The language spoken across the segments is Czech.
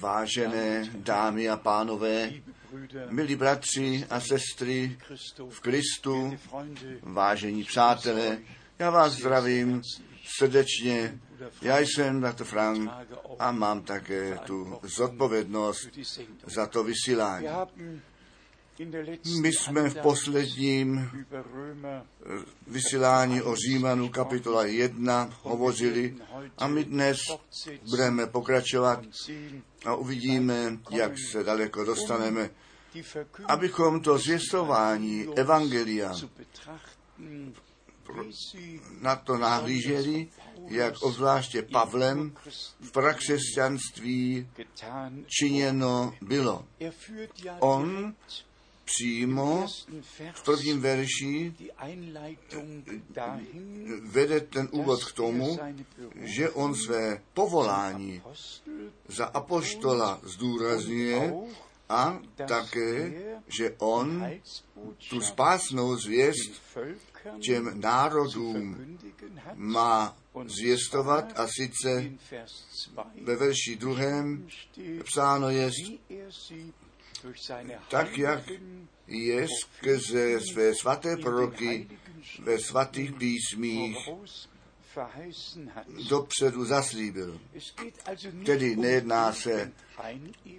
Vážené dámy a pánové, milí bratři a sestry v Kristu, vážení přátelé, já vás zdravím srdečně. Já jsem bratr Frank a mám také tu zodpovědnost za to vysílání. My jsme v posledním vysílání o Římanu kapitola 1 hovořili a my dnes budeme pokračovat a uvidíme, jak se daleko dostaneme, abychom to zvěstování Evangelia na to nahlíželi, jak obzvláště Pavlem v prakřesťanství činěno bylo. On přímo v prvním verši vede ten úvod k tomu, že on své povolání za apoštola zdůrazňuje a také, že on tu spásnou zvěst těm národům má zvěstovat a sice ve verši druhém psáno je, tak jak je skrze své svaté proroky ve svatých písmích dopředu zaslíbil. Tedy nejedná se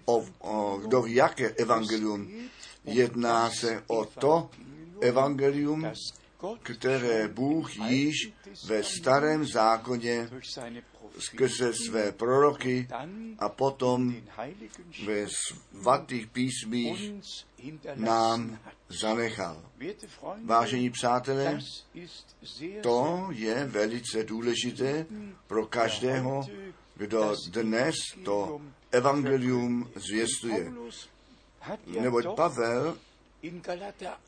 o, o kdo ví jaké evangelium, jedná se o to evangelium, které Bůh již ve starém zákoně skrze své proroky a potom ve svatých písmích nám zanechal. Vážení přátelé, to je velice důležité pro každého, kdo dnes to evangelium zvěstuje. Neboť Pavel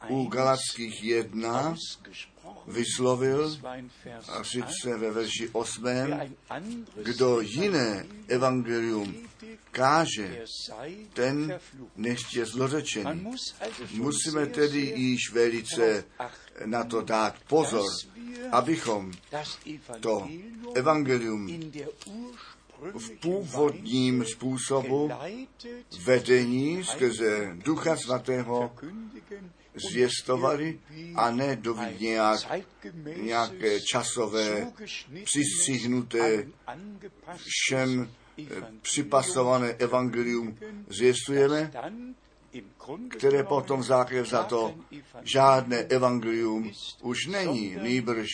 u Galackých jedna vyslovil, a sice ve verši 8, kdo jiné evangelium káže, ten nechtě zlořečený. Musíme tedy již velice na to dát pozor, abychom to evangelium v původním způsobu vedení skrze Ducha Svatého zvěstovali a ne do nějak, nějaké časové přistřihnuté všem připasované evangelium zvěstujeme, které potom základě za to žádné evangelium už není. Nýbrž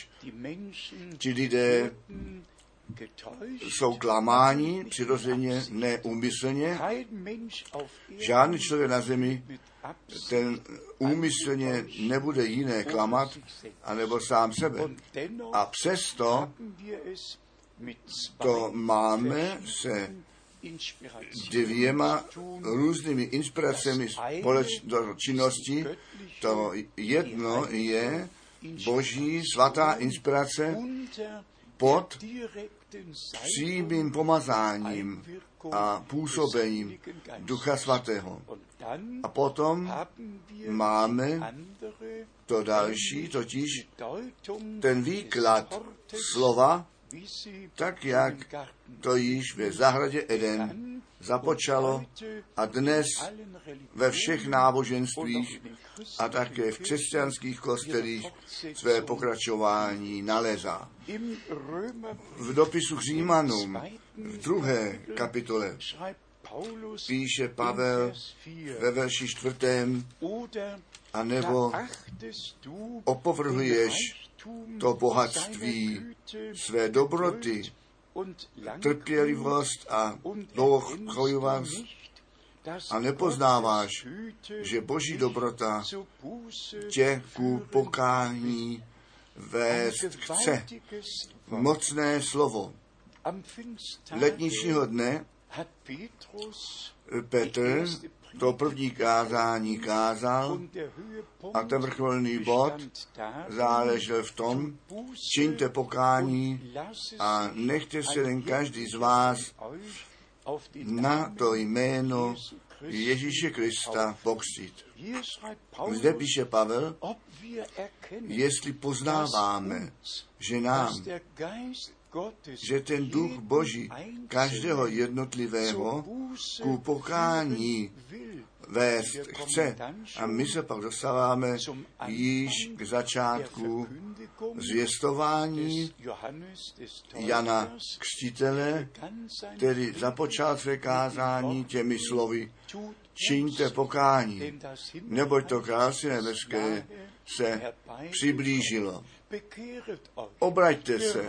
ti lidé jsou klamáni, přirozeně neúmyslně. Žádný člověk na zemi ten úmyslně nebude jiné klamat, anebo sám sebe. A přesto to máme se dvěma různými inspiracemi činnosti. To jedno je boží svatá inspirace pod přímým pomazáním a působením Ducha Svatého. A potom máme to další, totiž ten výklad slova, tak jak to již ve zahradě Eden započalo a dnes ve všech náboženstvích a také v křesťanských kostelích své pokračování nalezá. V dopisu k Římanům v druhé kapitole píše Pavel ve verši čtvrtém, a nebo opovrhuješ to bohatství své dobroty, trpělivost a dlouhochojivost a nepoznáváš, že boží dobrota tě ku pokání vést chce. Mocné slovo. Letničního dne Petr to první kázání kázal a ten vrcholný bod záležel v tom, čiňte pokání a nechte se jen každý z vás na to jméno Ježíše Krista pokřít. Zde píše Pavel, jestli poznáváme, že nám že ten duch Boží každého jednotlivého ku pokání vést chce. A my se pak dostáváme již k začátku zvěstování Jana Křtitele, který započal své kázání těmi slovy čiňte pokání, neboť to království nebeské se přiblížilo. Obraťte se,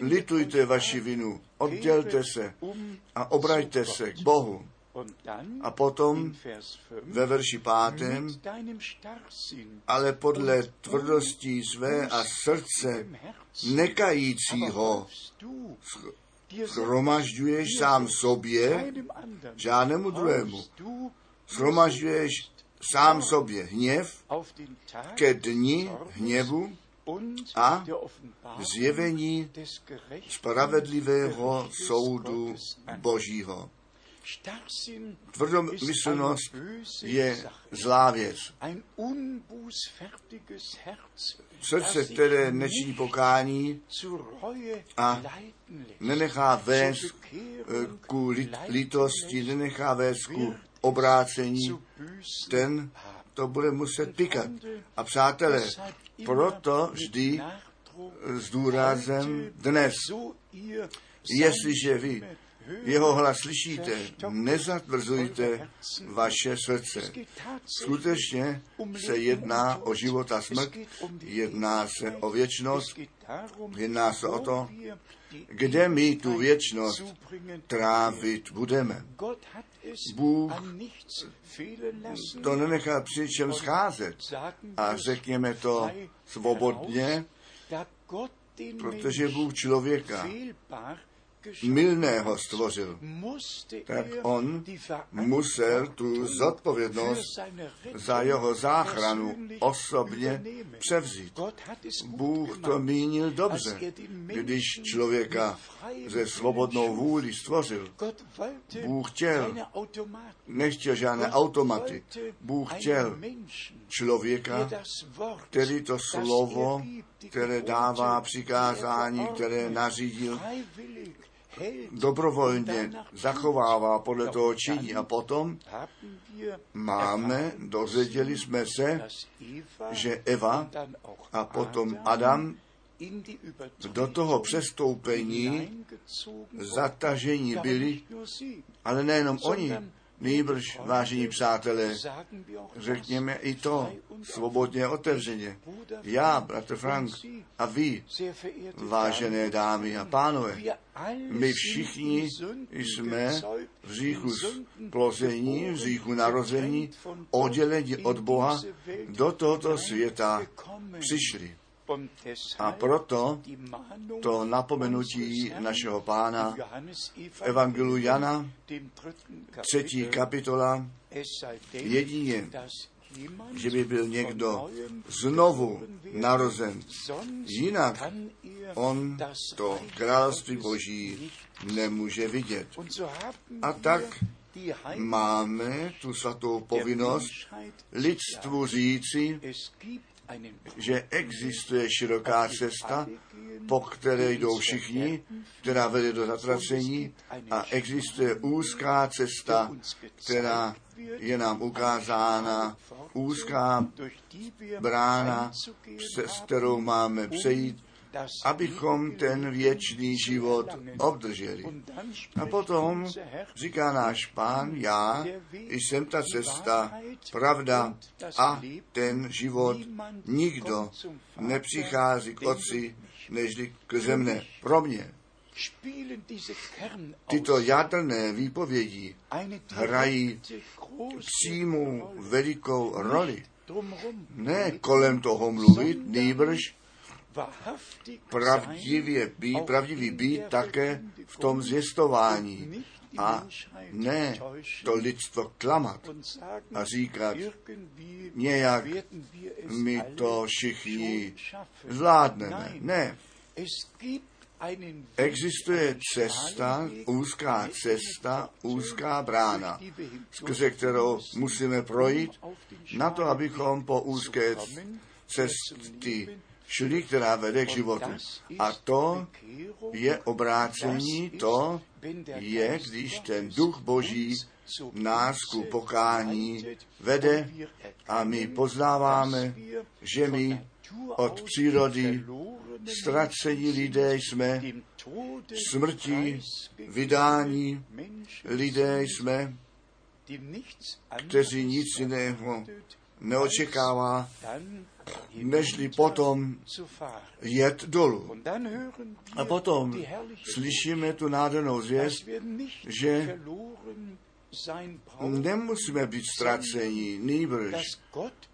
litujte vaši vinu, oddělte se a obraťte se k Bohu. A potom ve verši pátém, ale podle tvrdosti své a srdce nekajícího schromažďuješ sám sobě, žádnému druhému. Schromažďuješ sám sobě hněv ke dni hněvu a zjevení spravedlivého soudu Božího. Tvrdomyslnost je zlá věc. Srdce, které nečiní pokání a nenechá vést ku lítosti, nenechá vést ku obrácení, ten to bude muset pikat. A přátelé, proto vždy s důrazem dnes, jestliže vy jeho hlas slyšíte, nezatvrzujte vaše srdce. Skutečně se jedná o život a smrt, jedná se o věčnost, jedná se o to, kde my tu věčnost trávit budeme. Bůh to nenechá při čem scházet a řekněme to svobodně, protože Bůh člověka milného stvořil, tak on musel tu zodpovědnost za jeho záchranu osobně převzít. Bůh to mínil dobře, když člověka ze svobodnou vůli stvořil. Bůh chtěl, nechtěl žádné automaty. Bůh chtěl člověka, který to slovo, které dává přikázání, které nařídil, dobrovolně zachovává, podle toho činí. A potom máme, dozvěděli jsme se, že Eva a potom Adam do toho přestoupení zatažení byli, ale nejenom oni, Nýbrž, vážení přátelé, řekněme i to svobodně otevřeně. Já, bratr Frank, a vy, vážené dámy a pánové, my všichni jsme v říchu plození, v říchu narození, oddělení od Boha do tohoto světa přišli. A proto to napomenutí našeho pána v Evangelu Jana, třetí kapitola, jedině, že by byl někdo znovu narozen. Jinak on to království Boží nemůže vidět. A tak máme tu svatou povinnost lidstvu říci, že existuje široká cesta, po které jdou všichni, která vede do zatracení a existuje úzká cesta, která je nám ukázána, úzká brána, přes kterou máme přejít abychom ten věčný život obdrželi. A potom říká náš pán, já jsem ta cesta, pravda a ten život. Nikdo nepřichází k otci, nežli k zemne. Pro mě. Tyto jadrné výpovědi hrají přímou velikou roli. Ne kolem toho mluvit, nýbrž pravdivě být, pravdivý být také v tom zvěstování a ne to lidstvo klamat a říkat, nějak my to všichni zvládneme. Ne. Existuje cesta, úzká cesta, úzká brána, skrze kterou musíme projít na to, abychom po úzké cesty šli, která vede k životu. A to je obrácení, to je, když ten duch Boží nás ku pokání vede a my poznáváme, že my od přírody ztracení lidé jsme, smrti, vydání lidé jsme, kteří nic jiného neočekává, nežli potom jet dolů. A potom slyšíme tu nádhernou zvěst, že nemusíme být ztraceni, nýbrž,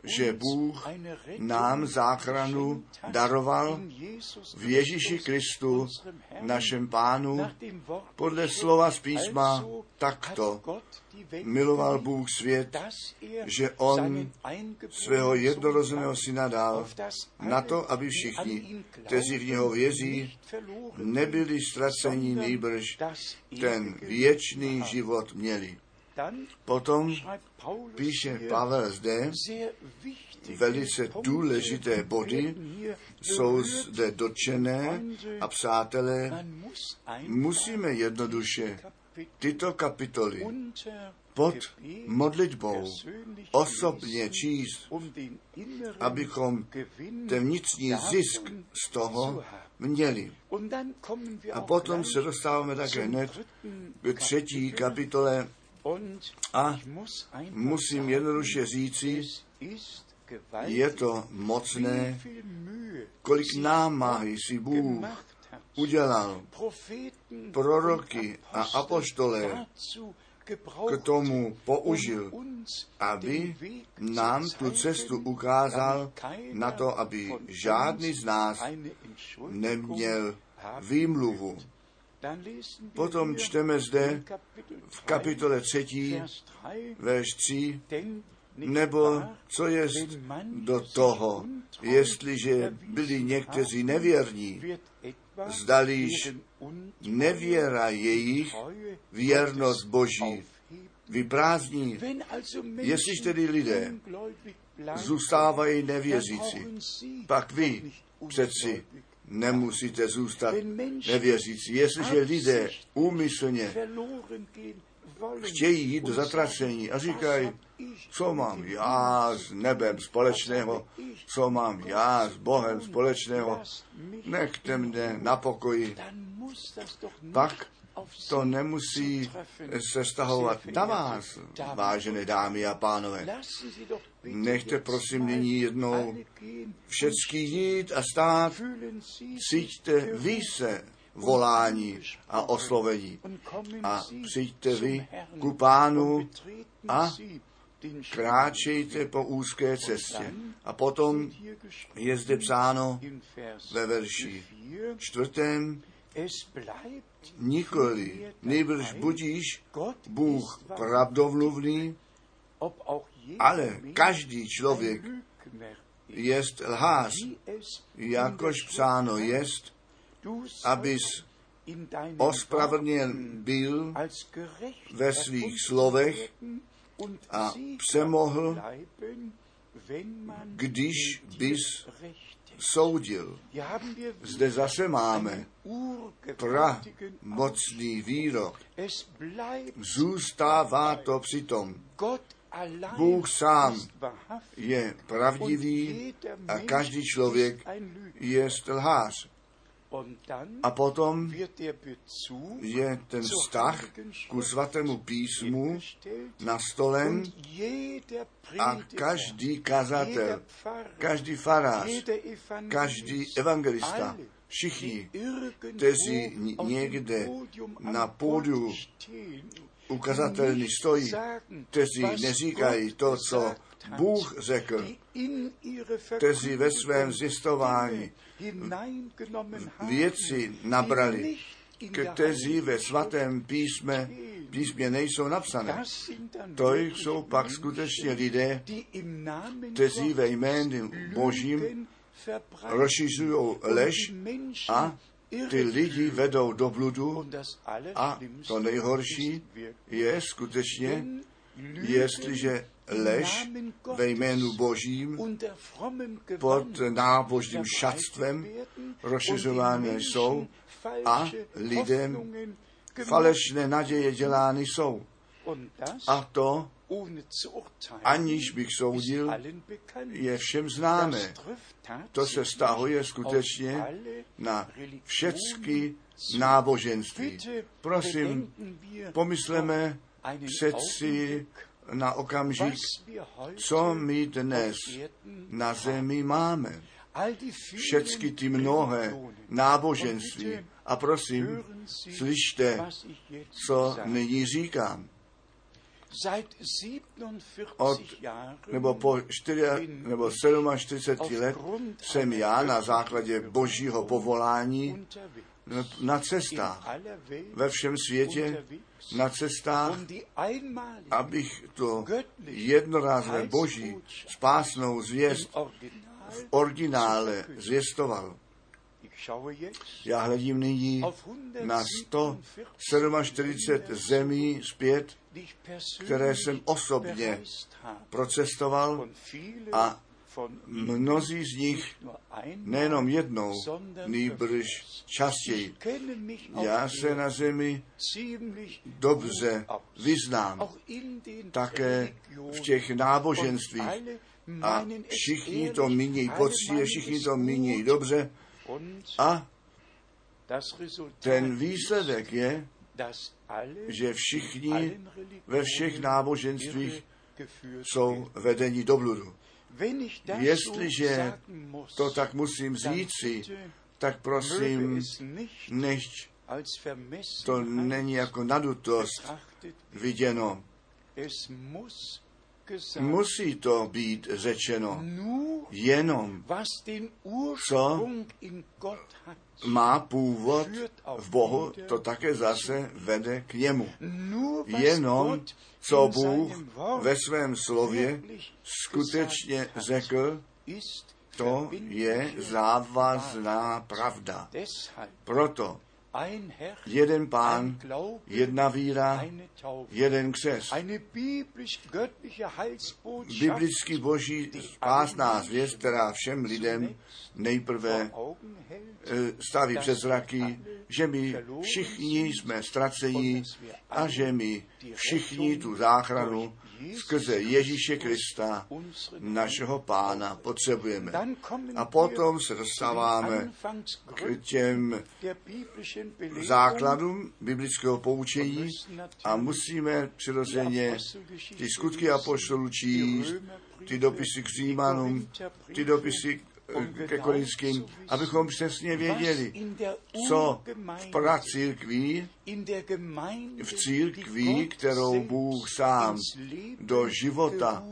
že Bůh nám záchranu daroval v Ježíši Kristu, našem pánu, podle slova z písma takto miloval Bůh svět, že On svého jednorozeného syna dal na to, aby všichni, kteří v něho věří, nebyli ztraceni, nýbrž ten věčný život měli. Potom píše Pavel zde, velice důležité body jsou zde dotčené a přátelé, musíme jednoduše tyto kapitoly pod modlitbou osobně číst, abychom ten vnitřní zisk z toho měli. A potom se dostáváme také hned k třetí kapitole a musím jednoduše říci, je to mocné, kolik námahy si Bůh udělal proroky a apoštole k tomu použil, aby nám tu cestu ukázal na to, aby žádný z nás neměl výmluvu. Potom čteme zde v kapitole 3, verš 3, nebo co je do toho, jestliže byli někteří nevěrní, zdaliž nevěra jejich věrnost Boží vyprázdní. Jestliž tedy lidé zůstávají nevěřící, pak vy přeci nemusíte zůstat nevěřící. Jestliže lidé úmyslně chtějí jít do zatracení a říkají, co mám já s nebem společného, co mám já s Bohem společného, nechte mne na pokoji. Pak to nemusí se stahovat na vás, vážené dámy a pánové. Nechte prosím nyní jednou všecky jít a stát, cítíte vy se volání a oslovení. A přijďte vy ku pánu a kráčejte po úzké cestě. A potom je zde psáno ve verši čtvrtém, nikoli, nejbrž budíš Bůh pravdovluvný, ale každý člověk jest lhář, jakož psáno jest, abys ospravedlněn byl ve svých slovech a přemohl, když bys soudil. Zde zase máme pra mocný výrok. Zůstává to přitom. Bůh sám je pravdivý a každý člověk je lhář. A potom je ten vztah ku svatému písmu nastolen a každý kazatel, každý farář, každý evangelista, všichni, kteří někde na pódiu ukazatelný stojí, kteří neříkají to, co Bůh řekl, kteří ve svém zjistování věci nabrali, kteří ve svatém písme, písmě nejsou napsané. To jsou pak skutečně lidé, kteří ve jménu Božím rozšiřují lež a ty lidi vedou do bludu a to nejhorší je skutečně, jestliže lež ve jménu Božím pod nábožným šatstvem rozšiřovány jsou a lidem falešné naděje dělány jsou. A to, aniž bych soudil, je všem známé. To se stahuje skutečně na všechny náboženství. Prosím, pomysleme přeci na okamžik, co my dnes na zemi máme. Všechny ty mnohé náboženství. A prosím, slyšte, co nyní říkám. Od, nebo po 4, nebo 47 let jsem já na základě božího povolání na cestách ve všem světě, na cestách, abych to jednorázové boží spásnou zvěst v originále zvěstoval. Já hledím nyní na 147 zemí zpět, které jsem osobně procestoval a mnozí z nich nejenom jednou, nýbrž častěji. Já se na zemi dobře vyznám, také v těch náboženstvích. a všichni to míní poctivě, všichni to míní dobře. A ten výsledek je, že všichni ve všech náboženstvích jsou vedeni do bludu. Jestliže to tak musím říci, tak prosím, než to není jako nadutost viděno. Musí to být řečeno jenom, co má původ v Bohu, to také zase vede k němu. Jenom, co Bůh ve svém slově skutečně řekl, to je závazná pravda. Proto jeden pán, jedna víra, jeden křes. Biblický boží spásná zvěst, která všem lidem nejprve staví před zraky, že my všichni jsme ztracení a že my všichni tu záchranu skrze Ježíše Krista, našeho pána, potřebujeme. A potom se dostáváme k těm základům biblického poučení a musíme přirozeně ty skutky apoštolů číst, ty dopisy k Římanům, ty dopisy ke korinským, abychom přesně věděli, co v pracírkví, v církví, kterou Bůh sám do života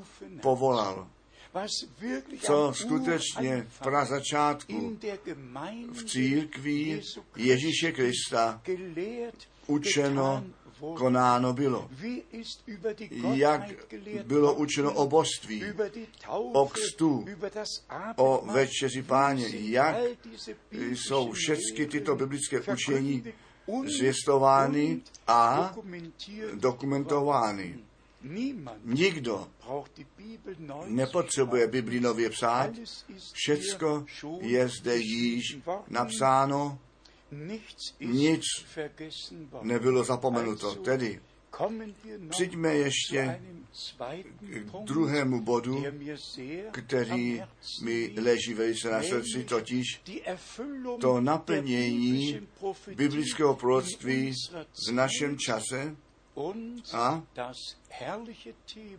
povolal, co skutečně v prazačátku v církví Ježíše Krista učeno konáno bylo. Jak bylo učeno o božství, o kstu, o večeři páně, jak jsou všechny tyto biblické učení zvěstovány a dokumentovány. Nikdo nepotřebuje Bibli nově psát, všecko je zde již napsáno, nic nebylo zapomenuto. Tedy přijďme ještě k druhému bodu, který mi leží velice na srdci, totiž to naplnění biblického proroctví v našem čase a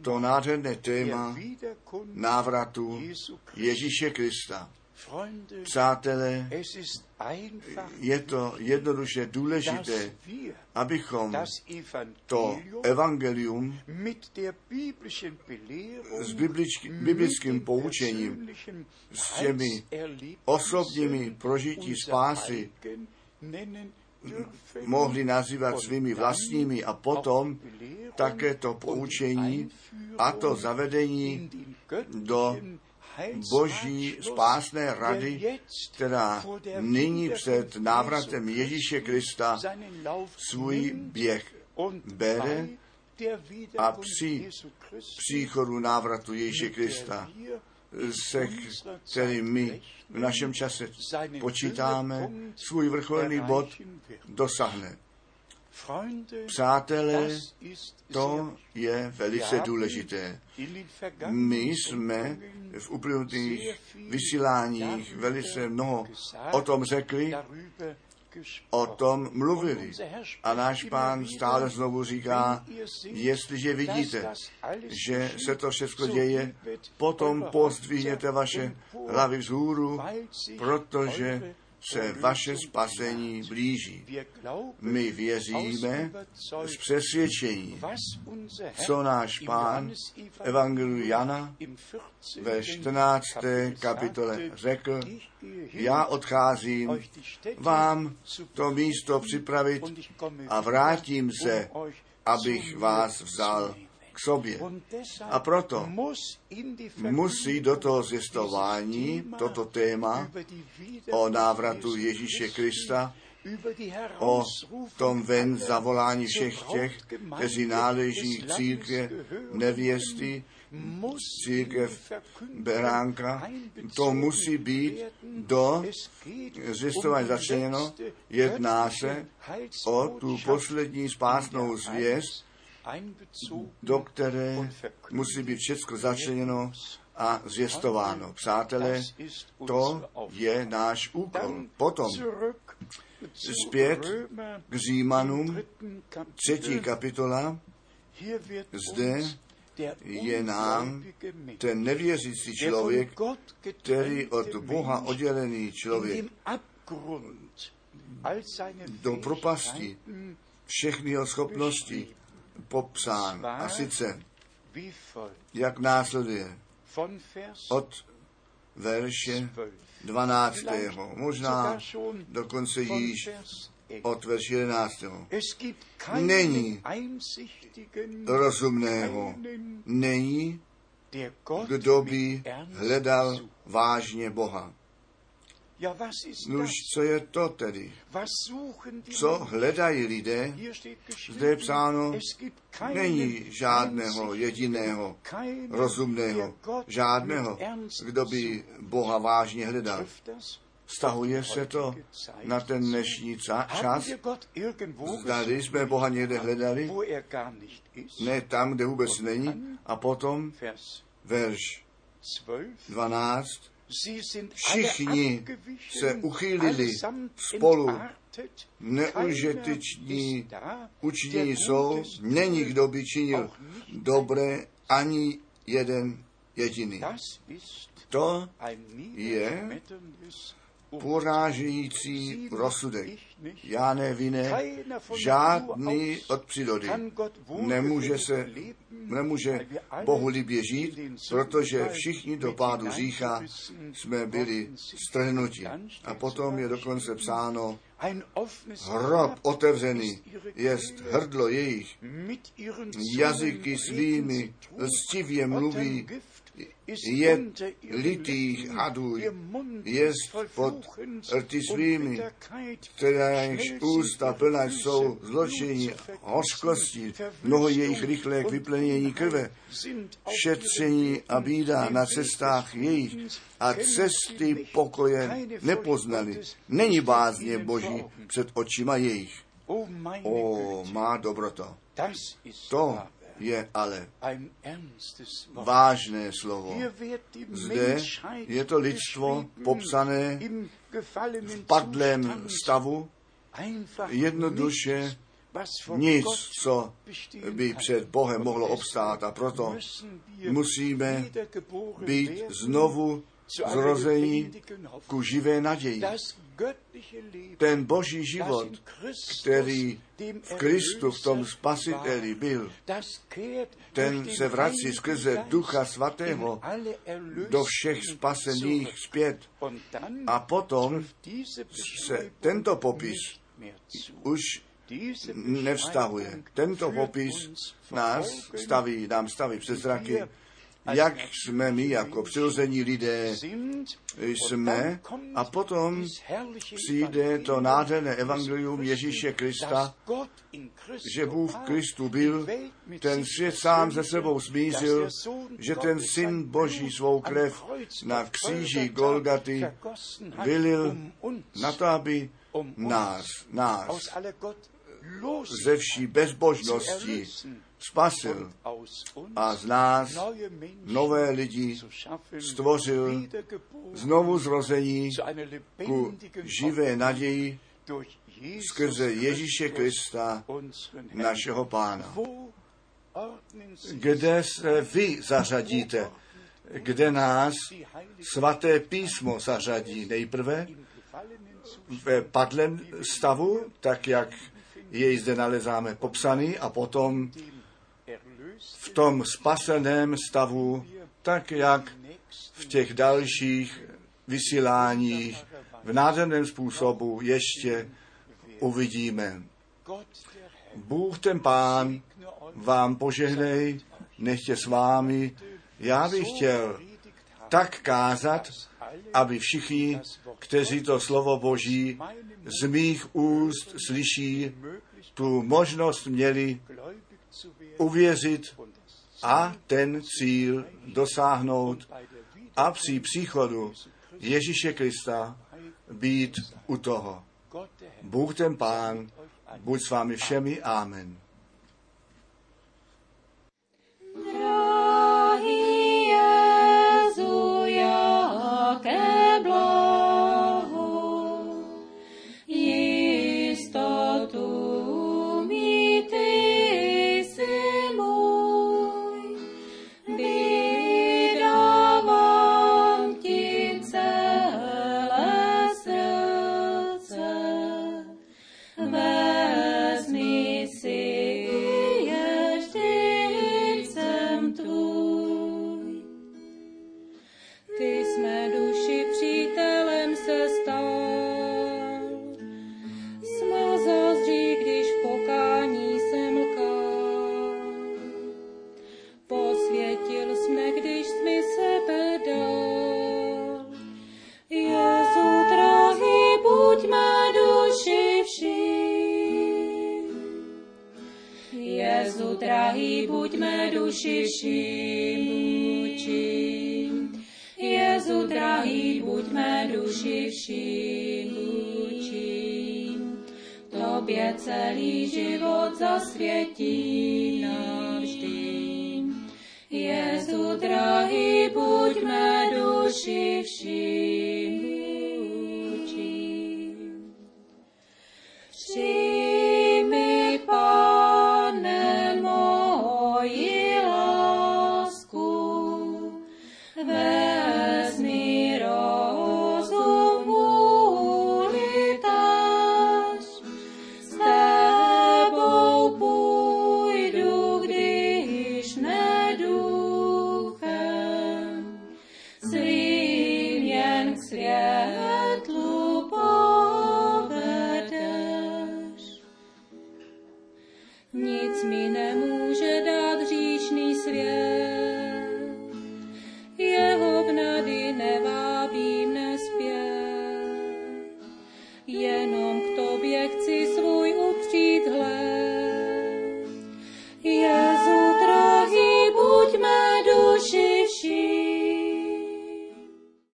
to nádherné téma návratu Ježíše Krista. Přátelé, je to jednoduše důležité, abychom to evangelium s biblickým poučením, s těmi osobními prožití spásy mohli nazývat svými vlastními a potom také to poučení a to zavedení do boží spásné rady, která nyní před návratem Ježíše Krista svůj běh bere a při příchodu návratu Ježíše Krista, se kterým my v našem čase počítáme, svůj vrcholný bod dosáhne. Přátelé, to je velice důležité. My jsme v uplynulých vysíláních velice mnoho o tom řekli, o tom mluvili. A náš pán stále znovu říká, jestliže vidíte, že se to všechno děje, potom pozdvihněte vaše hlavy vzhůru, protože se vaše spasení blíží. My věříme z přesvědčení, co náš pán Evangeliu Jana ve 14. kapitole řekl, já odcházím vám to místo připravit a vrátím se, abych vás vzal k sobě. A proto musí do toho zjistování toto téma o návratu Ježíše Krista, o tom ven zavolání všech těch, kteří náleží církve nevěsty, církev beránka, to musí být do zjistování začleněno. Jedná se o tu poslední spásnou zvěst, do které musí být všechno začleněno a zvěstováno. Přátelé, to je náš úkol. Potom zpět k Římanům, třetí kapitola, zde je nám ten nevěřící člověk, který od Boha oddělený člověk do propasti všechny jeho schopnosti popsán. A sice, jak následuje od verše 12. Možná dokonce již od verše 11. Není rozumného, není, kdo by hledal vážně Boha. Nuž, co je to tedy? Co hledají lidé? Zde je psáno, není žádného jediného rozumného, žádného, kdo by Boha vážně hledal. Stahuje se to na ten dnešní čas? Zdali jsme Boha někde hledali? Ne tam, kde vůbec není. A potom verš 12. Všichni se uchýlili spolu, neužiteční učinění jsou, není kdo by činil dobré ani jeden jediný. To je porážející rozsudek. Já ne, vy ne, žádný od přírody nemůže se, nemůže Bohu libě žít, protože všichni do pádu řícha jsme byli strhnuti. A potom je dokonce psáno, hrob otevřený jest hrdlo jejich, jazyky svými lstivě mluví, je litých hadů, jest pod rty svými, které ústa plná jsou zločení, hořkosti, mnoho jejich rychlé k vyplnění krve, šetření a bída na cestách jejich a cesty pokoje nepoznali. Není bázně Boží před očima jejich. O, má dobroto. To je ale vážné slovo. Zde je to lidstvo popsané v padlém stavu, jednoduše nic, co by před Bohem mohlo obstát. A proto musíme být znovu zrození ku živé naději. Ten boží život, který v Kristu, v tom spasiteli byl, ten se vrací skrze Ducha Svatého do všech spasených zpět. A potom se tento popis už nevztahuje. Tento popis nás staví, nám staví přes zraky jak jsme my jako přirození lidé jsme a potom přijde to nádherné evangelium Ježíše Krista, že Bůh v Kristu byl, ten svět sám ze sebou smířil, že ten Syn Boží svou krev na kříži Golgaty vylil na to, aby nás, nás ze vší bezbožnosti spasil a z nás nové lidi stvořil znovu zrození ku živé naději skrze Ježíše Krista, našeho Pána. Kde se vy zařadíte? Kde nás svaté písmo zařadí? Nejprve v padlém stavu, tak jak jej zde nalezáme popsaný, a potom v tom spaseném stavu, tak jak v těch dalších vysíláních v nádherném způsobu ještě uvidíme. Bůh ten Pán vám požehnej, nechtě s vámi. Já bych chtěl tak kázat, aby všichni, kteří to slovo Boží z mých úst slyší, tu možnost měli uvěřit a ten cíl dosáhnout a při příchodu Ježíše Krista být u toho. Bůh ten Pán, buď s vámi všemi. Amen.